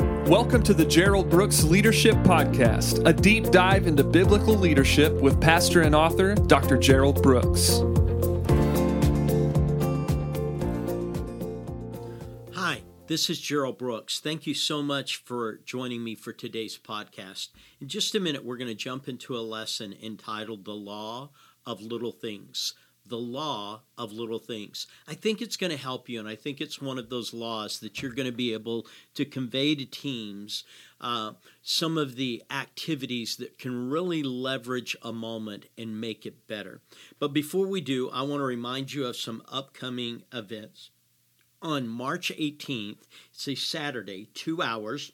Welcome to the Gerald Brooks Leadership Podcast, a deep dive into biblical leadership with pastor and author Dr. Gerald Brooks. Hi, this is Gerald Brooks. Thank you so much for joining me for today's podcast. In just a minute, we're going to jump into a lesson entitled The Law of Little Things the law of little things. I think it's going to help you, and I think it's one of those laws that you're going to be able to convey to teams uh, some of the activities that can really leverage a moment and make it better. But before we do, I want to remind you of some upcoming events. On March 18th, it's a Saturday, two hours.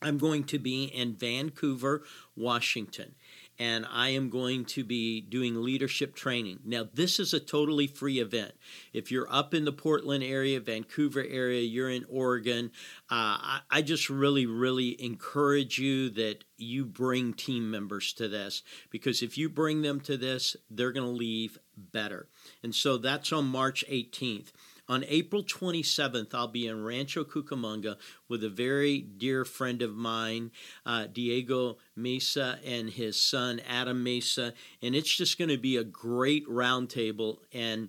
I'm going to be in Vancouver, Washington and I am going to be doing leadership training. Now, this is a totally free event. If you're up in the Portland area, Vancouver area, you're in Oregon, uh, I, I just really, really encourage you that you bring team members to this because if you bring them to this, they're going to leave better. And so that's on March 18th. On April 27th, I'll be in Rancho Cucamonga with a very dear friend of mine, uh, Diego Mesa, and his son, Adam Mesa. And it's just going to be a great roundtable. And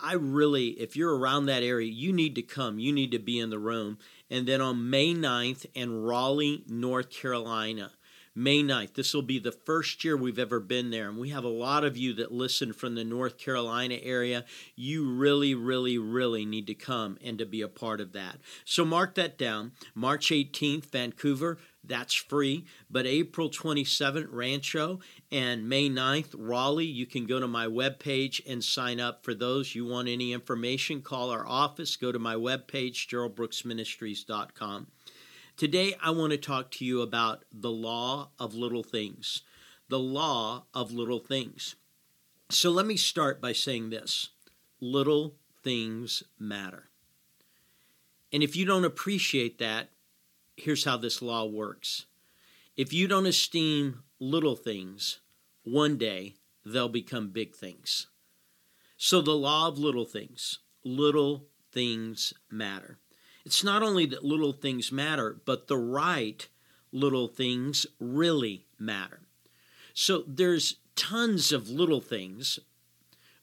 I really, if you're around that area, you need to come. You need to be in the room. And then on May 9th in Raleigh, North Carolina, May 9th. This will be the first year we've ever been there. And we have a lot of you that listen from the North Carolina area. You really, really, really need to come and to be a part of that. So mark that down. March 18th, Vancouver. That's free. But April 27th, Rancho, and May 9th, Raleigh, you can go to my webpage and sign up for those. You want any information, call our office, go to my webpage, geraldbrooksministries.com. Today, I want to talk to you about the law of little things. The law of little things. So let me start by saying this little things matter. And if you don't appreciate that, here's how this law works. If you don't esteem little things, one day they'll become big things. So, the law of little things, little things matter. It's not only that little things matter, but the right little things really matter. So there's tons of little things,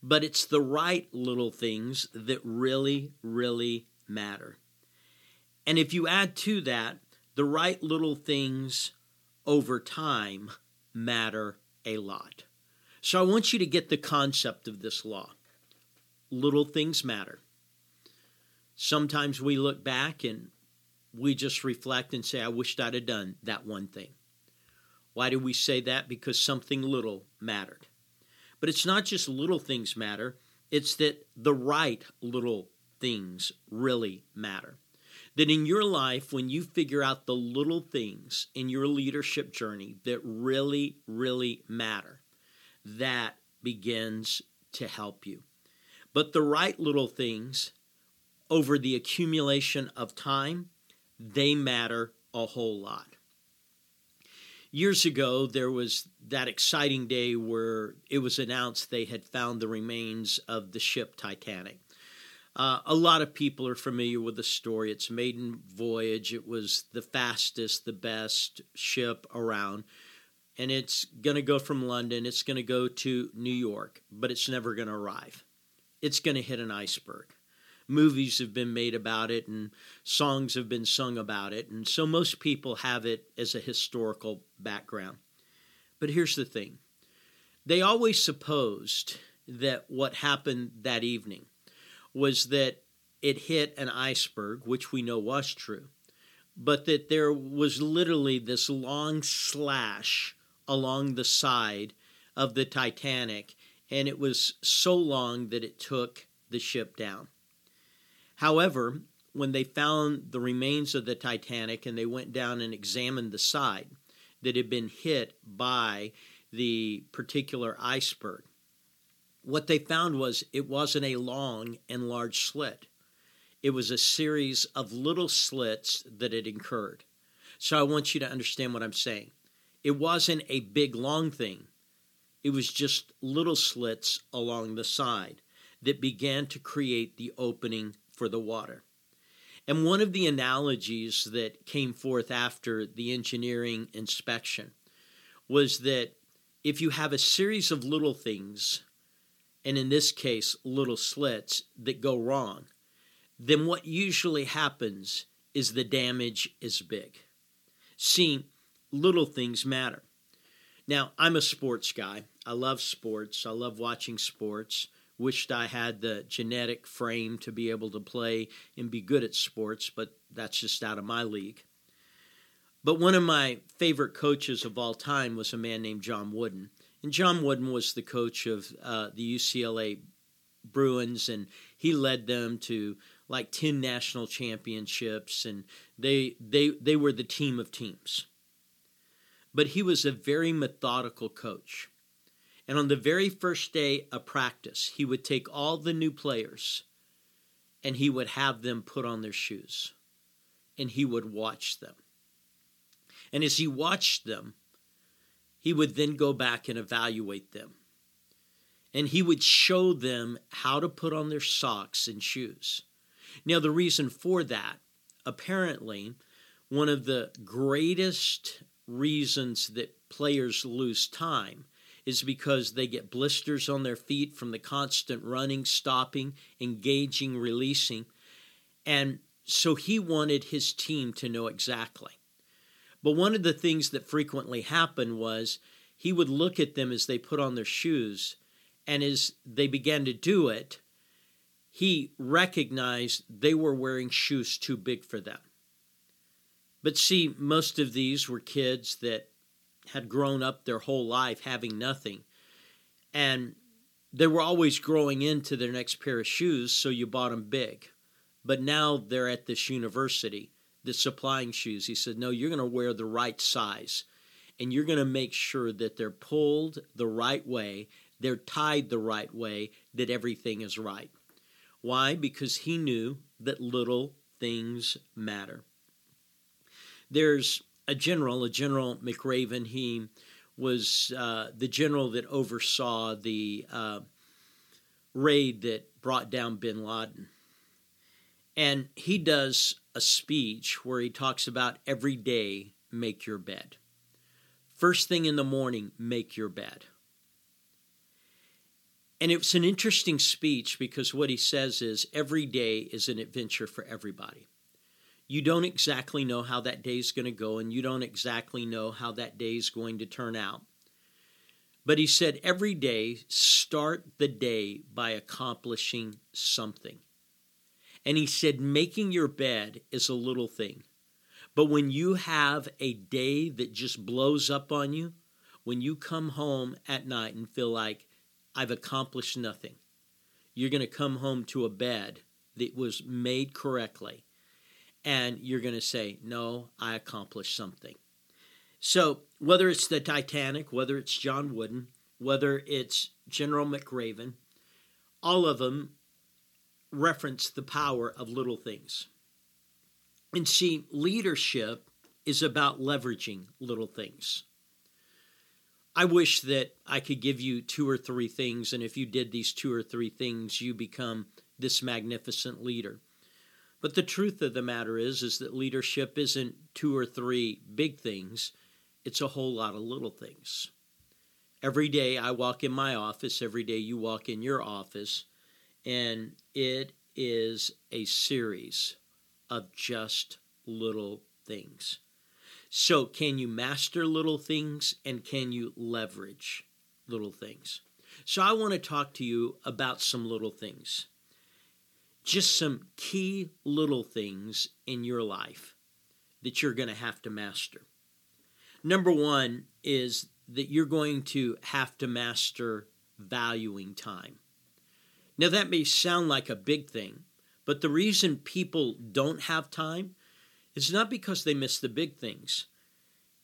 but it's the right little things that really, really matter. And if you add to that, the right little things over time matter a lot. So I want you to get the concept of this law. Little things matter. Sometimes we look back and we just reflect and say, I wished I'd have done that one thing. Why do we say that? Because something little mattered. But it's not just little things matter, it's that the right little things really matter. That in your life, when you figure out the little things in your leadership journey that really, really matter, that begins to help you. But the right little things over the accumulation of time, they matter a whole lot. Years ago, there was that exciting day where it was announced they had found the remains of the ship Titanic. Uh, a lot of people are familiar with the story. It's maiden voyage. It was the fastest, the best ship around. And it's going to go from London, it's going to go to New York, but it's never going to arrive. It's going to hit an iceberg movies have been made about it and songs have been sung about it. And so most people have it as a historical background. But here's the thing they always supposed that what happened that evening was that it hit an iceberg, which we know was true, but that there was literally this long slash along the side of the Titanic, and it was so long that it took the ship down. However, when they found the remains of the Titanic and they went down and examined the side that had been hit by the particular iceberg, what they found was it wasn't a long and large slit. It was a series of little slits that had incurred. So I want you to understand what I'm saying. It wasn't a big long thing, it was just little slits along the side that began to create the opening for the water. And one of the analogies that came forth after the engineering inspection was that if you have a series of little things, and in this case, little slits that go wrong, then what usually happens is the damage is big. See, little things matter. Now, I'm a sports guy. I love sports. I love watching sports. Wished I had the genetic frame to be able to play and be good at sports, but that's just out of my league. But one of my favorite coaches of all time was a man named John Wooden. And John Wooden was the coach of uh, the UCLA Bruins, and he led them to like 10 national championships, and they, they, they were the team of teams. But he was a very methodical coach. And on the very first day of practice, he would take all the new players and he would have them put on their shoes and he would watch them. And as he watched them, he would then go back and evaluate them. And he would show them how to put on their socks and shoes. Now, the reason for that, apparently, one of the greatest reasons that players lose time is because they get blisters on their feet from the constant running, stopping, engaging, releasing. And so he wanted his team to know exactly. But one of the things that frequently happened was he would look at them as they put on their shoes, and as they began to do it, he recognized they were wearing shoes too big for them. But see, most of these were kids that had grown up their whole life having nothing. And they were always growing into their next pair of shoes, so you bought them big. But now they're at this university that's supplying shoes. He said, No, you're going to wear the right size. And you're going to make sure that they're pulled the right way, they're tied the right way, that everything is right. Why? Because he knew that little things matter. There's a general, a General McRaven. He was uh, the general that oversaw the uh, raid that brought down bin Laden. And he does a speech where he talks about every day make your bed. First thing in the morning, make your bed. And it's an interesting speech because what he says is every day is an adventure for everybody you don't exactly know how that day is going to go, and you don't exactly know how that day is going to turn out. But he said, every day, start the day by accomplishing something. And he said, making your bed is a little thing. But when you have a day that just blows up on you, when you come home at night and feel like, I've accomplished nothing, you're going to come home to a bed that was made correctly and you're going to say, No, I accomplished something. So, whether it's the Titanic, whether it's John Wooden, whether it's General McRaven, all of them reference the power of little things. And see, leadership is about leveraging little things. I wish that I could give you two or three things, and if you did these two or three things, you become this magnificent leader. But the truth of the matter is is that leadership isn't two or three big things, it's a whole lot of little things. Every day I walk in my office, every day you walk in your office, and it is a series of just little things. So, can you master little things and can you leverage little things? So, I want to talk to you about some little things just some key little things in your life that you're going to have to master. Number one is that you're going to have to master valuing time. Now, that may sound like a big thing, but the reason people don't have time is not because they miss the big things,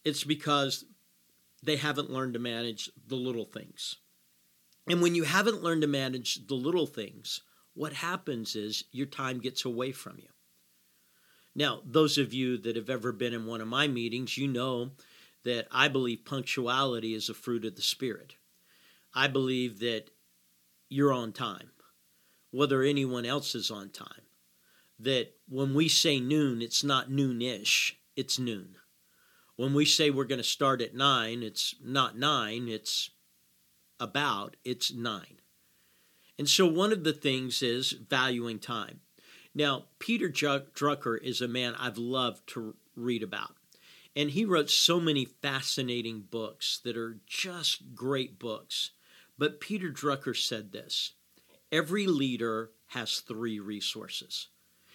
it's because they haven't learned to manage the little things. And when you haven't learned to manage the little things, what happens is your time gets away from you. Now, those of you that have ever been in one of my meetings, you know that I believe punctuality is a fruit of the Spirit. I believe that you're on time, whether anyone else is on time. that when we say noon, it's not noonish, it's noon. When we say we're going to start at nine, it's not nine, it's about, it's nine. And so one of the things is valuing time. Now, Peter Drucker is a man I've loved to read about. And he wrote so many fascinating books that are just great books. But Peter Drucker said this every leader has three resources.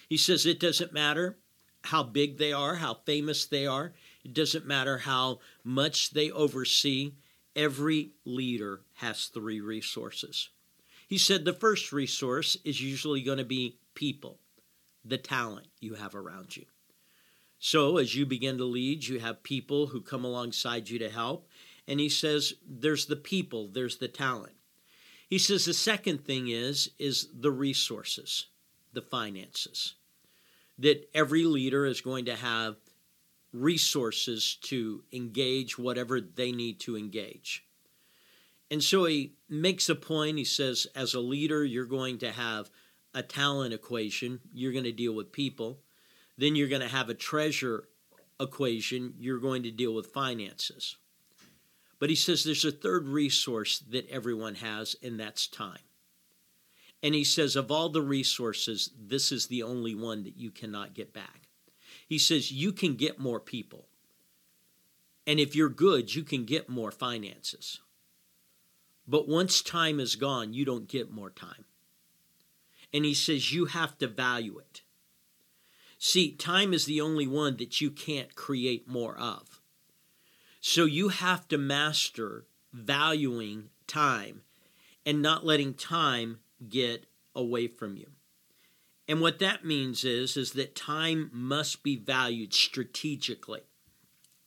He says it doesn't matter how big they are, how famous they are, it doesn't matter how much they oversee. Every leader has three resources. He said the first resource is usually going to be people the talent you have around you. So, as you begin to lead, you have people who come alongside you to help. And he says, there's the people, there's the talent. He says the second thing is is the resources, the finances. That every leader is going to have resources to engage whatever they need to engage. And so he makes a point. He says, as a leader, you're going to have a talent equation, you're going to deal with people. Then you're going to have a treasure equation, you're going to deal with finances. But he says there's a third resource that everyone has, and that's time. And he says, of all the resources, this is the only one that you cannot get back. He says, you can get more people. And if you're good, you can get more finances. But once time is gone, you don't get more time and he says you have to value it. See, time is the only one that you can't create more of. So you have to master valuing time and not letting time get away from you. And what that means is is that time must be valued strategically.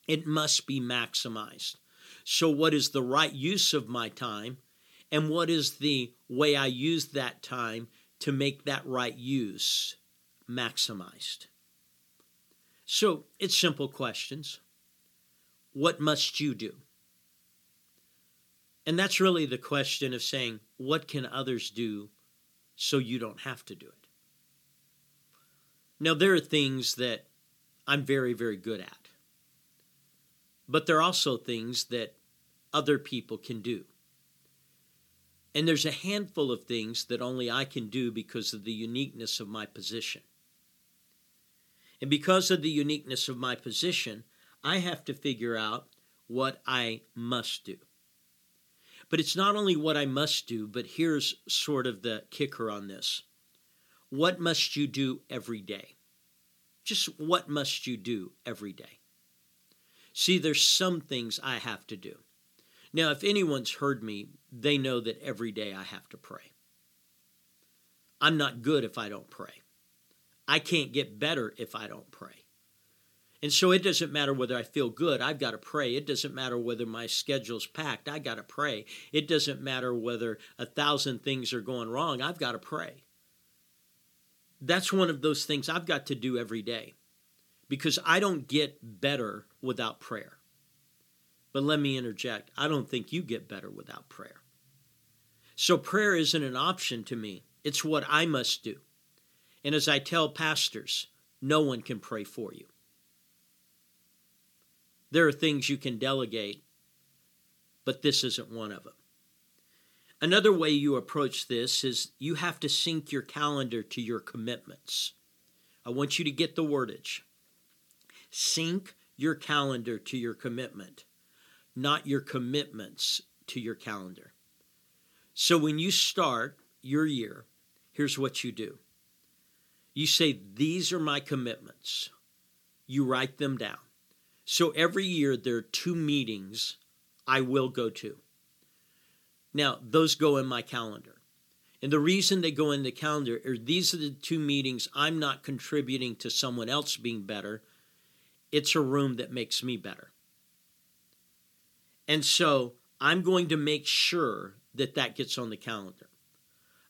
It must be maximized. So what is the right use of my time and what is the way I use that time to make that right use maximized. So it's simple questions. What must you do? And that's really the question of saying, what can others do so you don't have to do it? Now, there are things that I'm very, very good at, but there are also things that other people can do. And there's a handful of things that only I can do because of the uniqueness of my position. And because of the uniqueness of my position, I have to figure out what I must do. But it's not only what I must do, but here's sort of the kicker on this. What must you do every day? Just what must you do every day? See, there's some things I have to do. Now, if anyone's heard me, they know that every day I have to pray. I'm not good if I don't pray. I can't get better if I don't pray. And so it doesn't matter whether I feel good, I've got to pray. It doesn't matter whether my schedule's packed, I got to pray. It doesn't matter whether a thousand things are going wrong, I've got to pray. That's one of those things I've got to do every day because I don't get better without prayer. But let me interject I don't think you get better without prayer. So prayer isn't an option to me, it's what I must do. And as I tell pastors, no one can pray for you. There are things you can delegate, but this isn't one of them. Another way you approach this is you have to sync your calendar to your commitments. I want you to get the wordage. Sync your calendar to your commitment not your commitments to your calendar. So when you start your year, here's what you do you say, These are my commitments. You write them down. So every year there are two meetings I will go to. Now, those go in my calendar. And the reason they go in the calendar are these are the two meetings I'm not contributing to someone else being better. It's a room that makes me better. And so I'm going to make sure that that gets on the calendar.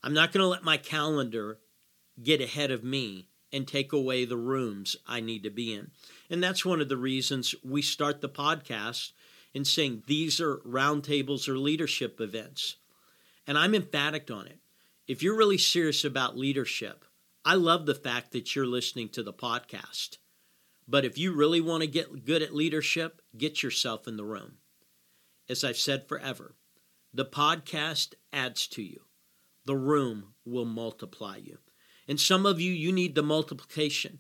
I'm not going to let my calendar get ahead of me and take away the rooms I need to be in. And that's one of the reasons we start the podcast in saying these are roundtables or leadership events. And I'm emphatic on it. If you're really serious about leadership, I love the fact that you're listening to the podcast. But if you really want to get good at leadership, get yourself in the room. As I've said forever, the podcast adds to you, the room will multiply you. And some of you, you need the multiplication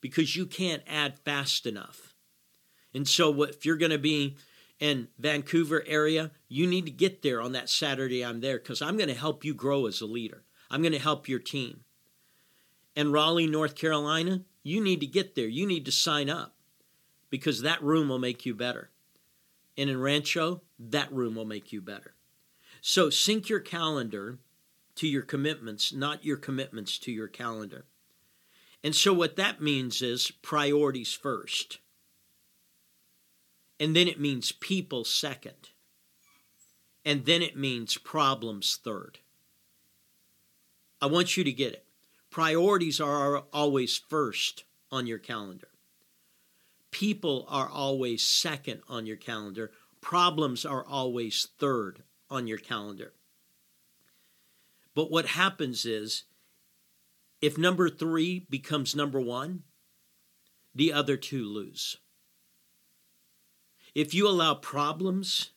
because you can't add fast enough. And so, if you're going to be in Vancouver area, you need to get there on that Saturday I'm there because I'm going to help you grow as a leader. I'm going to help your team. And Raleigh, North Carolina, you need to get there. You need to sign up because that room will make you better. And in Rancho, that room will make you better. So sync your calendar to your commitments, not your commitments to your calendar. And so what that means is priorities first. And then it means people second. And then it means problems third. I want you to get it. Priorities are always first on your calendar. People are always second on your calendar. Problems are always third on your calendar. But what happens is if number three becomes number one, the other two lose. If you allow problems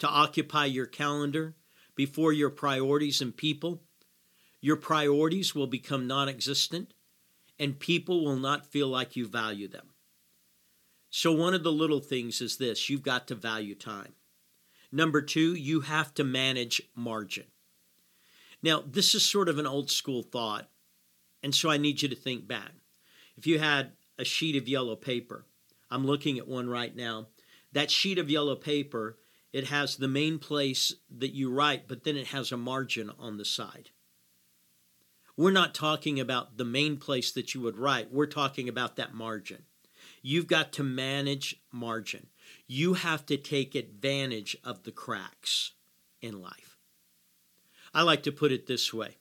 to occupy your calendar before your priorities and people, your priorities will become non existent and people will not feel like you value them. So, one of the little things is this you've got to value time. Number two, you have to manage margin. Now, this is sort of an old school thought, and so I need you to think back. If you had a sheet of yellow paper, I'm looking at one right now, that sheet of yellow paper, it has the main place that you write, but then it has a margin on the side. We're not talking about the main place that you would write. We're talking about that margin. You've got to manage margin. You have to take advantage of the cracks in life. I like to put it this way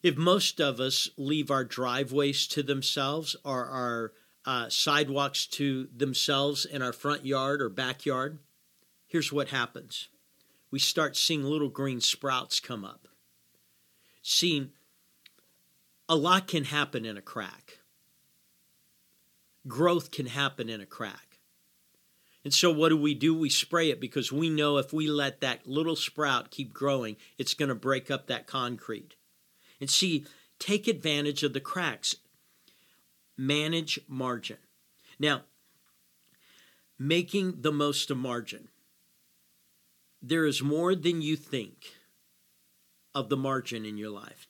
if most of us leave our driveways to themselves or our uh, sidewalks to themselves in our front yard or backyard, here's what happens we start seeing little green sprouts come up. See, a lot can happen in a crack. Growth can happen in a crack. And so, what do we do? We spray it because we know if we let that little sprout keep growing, it's going to break up that concrete. And see, take advantage of the cracks. Manage margin. Now, making the most of margin. There is more than you think of the margin in your life.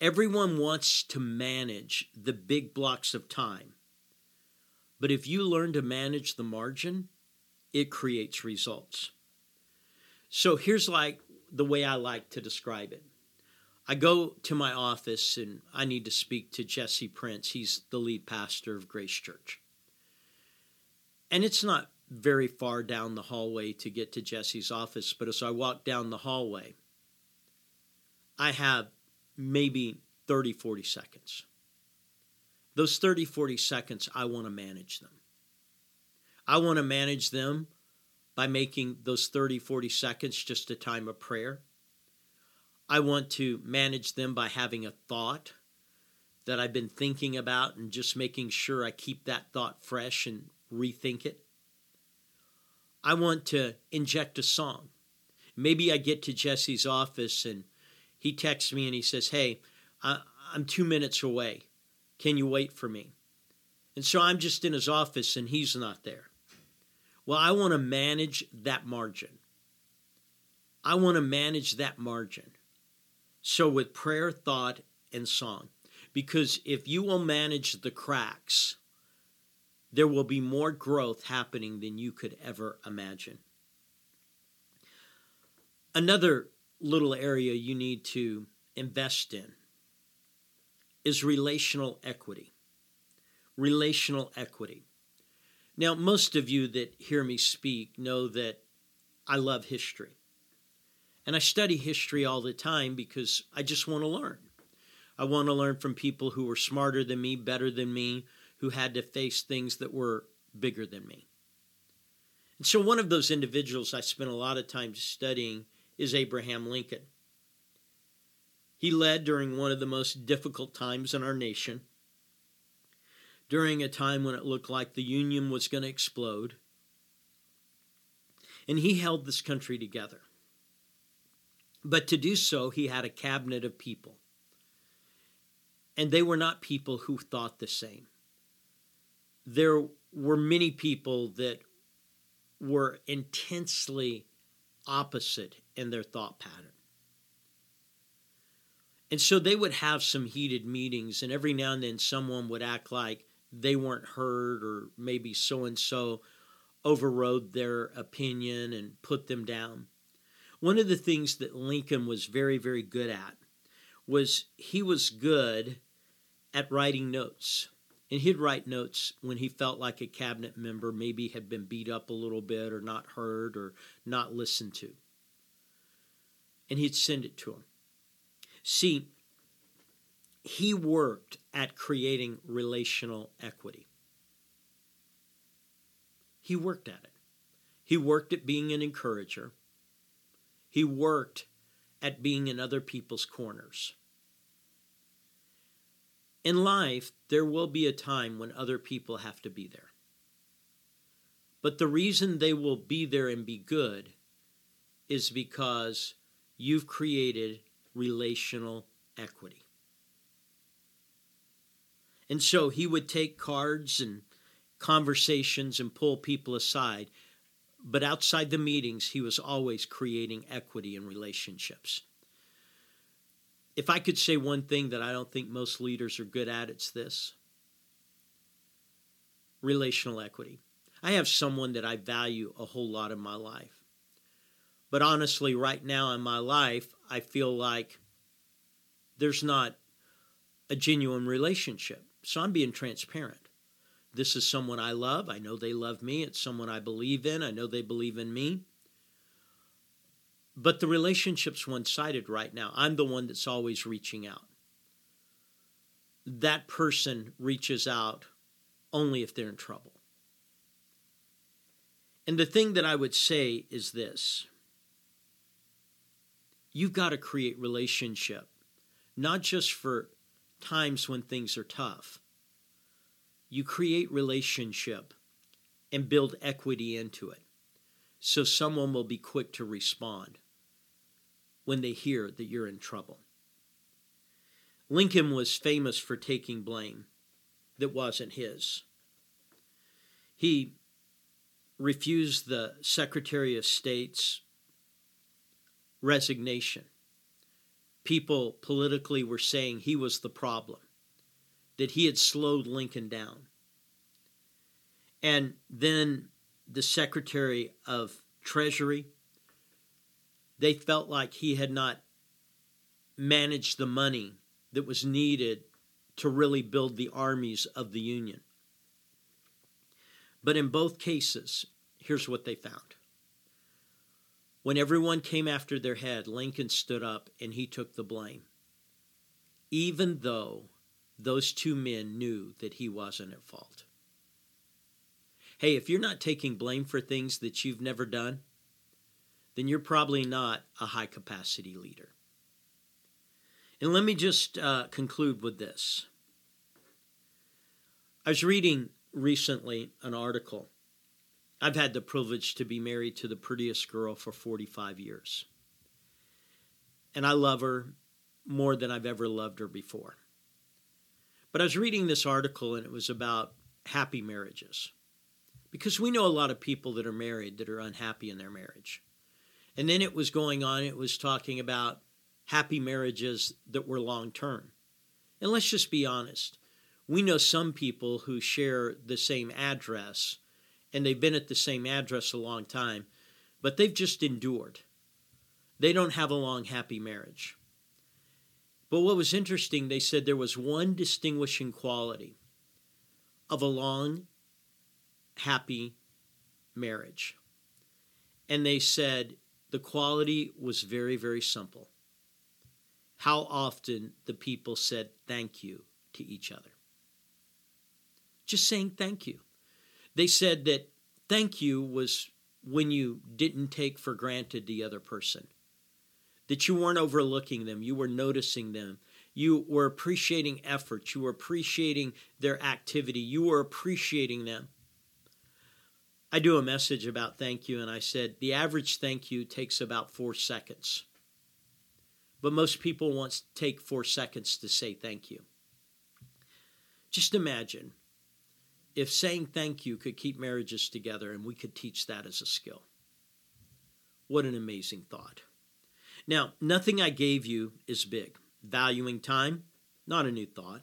Everyone wants to manage the big blocks of time. But if you learn to manage the margin, it creates results. So here's like the way I like to describe it. I go to my office and I need to speak to Jesse Prince. He's the lead pastor of Grace Church. And it's not very far down the hallway to get to Jesse's office, but as I walk down the hallway, I have maybe 30, 40 seconds. Those 30, 40 seconds, I want to manage them. I want to manage them by making those 30, 40 seconds just a time of prayer. I want to manage them by having a thought that I've been thinking about and just making sure I keep that thought fresh and rethink it. I want to inject a song. Maybe I get to Jesse's office and he texts me and he says, Hey, I'm two minutes away. Can you wait for me? And so I'm just in his office and he's not there. Well, I want to manage that margin. I want to manage that margin. So, with prayer, thought, and song. Because if you will manage the cracks, there will be more growth happening than you could ever imagine. Another little area you need to invest in is relational equity. Relational equity. Now, most of you that hear me speak know that I love history. And I study history all the time because I just want to learn. I want to learn from people who were smarter than me, better than me, who had to face things that were bigger than me. And so, one of those individuals I spent a lot of time studying is Abraham Lincoln. He led during one of the most difficult times in our nation, during a time when it looked like the Union was going to explode. And he held this country together. But to do so, he had a cabinet of people. And they were not people who thought the same. There were many people that were intensely opposite in their thought pattern. And so they would have some heated meetings, and every now and then someone would act like they weren't heard, or maybe so and so overrode their opinion and put them down. One of the things that Lincoln was very, very good at was he was good at writing notes. And he'd write notes when he felt like a cabinet member maybe had been beat up a little bit or not heard or not listened to. And he'd send it to him. See, he worked at creating relational equity. He worked at it. He worked at being an encourager. He worked at being in other people's corners. In life, there will be a time when other people have to be there. But the reason they will be there and be good is because you've created relational equity. And so he would take cards and conversations and pull people aside. But outside the meetings, he was always creating equity in relationships. If I could say one thing that I don't think most leaders are good at, it's this relational equity. I have someone that I value a whole lot in my life. But honestly, right now in my life, I feel like there's not a genuine relationship. So I'm being transparent. This is someone I love. I know they love me. It's someone I believe in. I know they believe in me. But the relationship's one sided right now. I'm the one that's always reaching out. That person reaches out only if they're in trouble. And the thing that I would say is this you've got to create relationship, not just for times when things are tough, you create relationship and build equity into it. So someone will be quick to respond when they hear that you're in trouble. Lincoln was famous for taking blame that wasn't his. He refused the Secretary of State's resignation. People politically were saying he was the problem that he had slowed Lincoln down. And then the Secretary of Treasury, they felt like he had not managed the money that was needed to really build the armies of the Union. But in both cases, here's what they found. When everyone came after their head, Lincoln stood up and he took the blame, even though those two men knew that he wasn't at fault. Hey, if you're not taking blame for things that you've never done, then you're probably not a high capacity leader. And let me just uh, conclude with this. I was reading recently an article. I've had the privilege to be married to the prettiest girl for 45 years. And I love her more than I've ever loved her before. But I was reading this article and it was about happy marriages. Because we know a lot of people that are married that are unhappy in their marriage. And then it was going on, it was talking about happy marriages that were long term. And let's just be honest. We know some people who share the same address and they've been at the same address a long time, but they've just endured. They don't have a long, happy marriage. But what was interesting, they said there was one distinguishing quality of a long, happy marriage. And they said the quality was very, very simple. How often the people said thank you to each other. Just saying thank you. They said that thank you was when you didn't take for granted the other person that you weren't overlooking them, you were noticing them. You were appreciating effort, you were appreciating their activity, you were appreciating them. I do a message about thank you, and I said the average thank you takes about four seconds. But most people want to take four seconds to say thank you. Just imagine if saying thank you could keep marriages together and we could teach that as a skill. What an amazing thought. Now, nothing I gave you is big. Valuing time, not a new thought.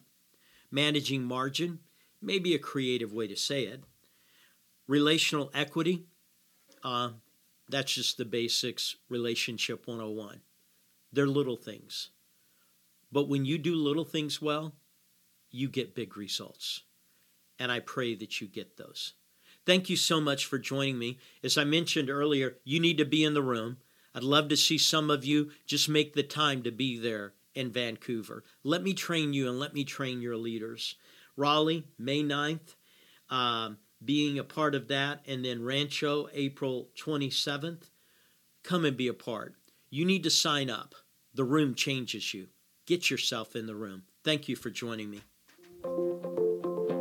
Managing margin, maybe a creative way to say it. Relational equity, uh, that's just the basics, relationship 101. They're little things. But when you do little things well, you get big results. And I pray that you get those. Thank you so much for joining me. As I mentioned earlier, you need to be in the room. I'd love to see some of you just make the time to be there in Vancouver. Let me train you and let me train your leaders. Raleigh, May 9th, um, being a part of that, and then Rancho, April 27th. Come and be a part. You need to sign up. The room changes you. Get yourself in the room. Thank you for joining me.